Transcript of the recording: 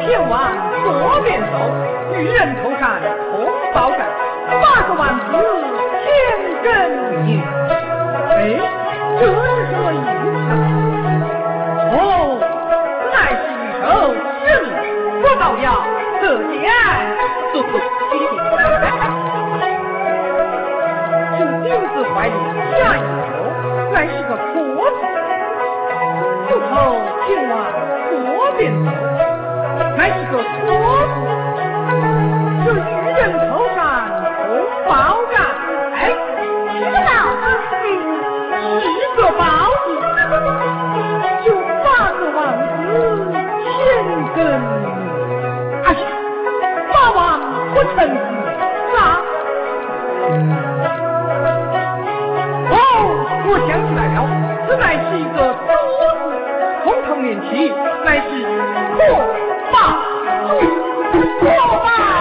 天王多变奏，玉人头上通报战，八个万字天根年。哎，这是什么意思？哦，乃是一首诗，我倒要得见。呵呵，这顶子怀里下一首，乃是个个错字。这玉人头上通报战，哎，知道是个包子，就八个王子千根。哎呀，八王不成字啊！哦，我想起来了，这乃是一个多字，空头连起，乃是破八破八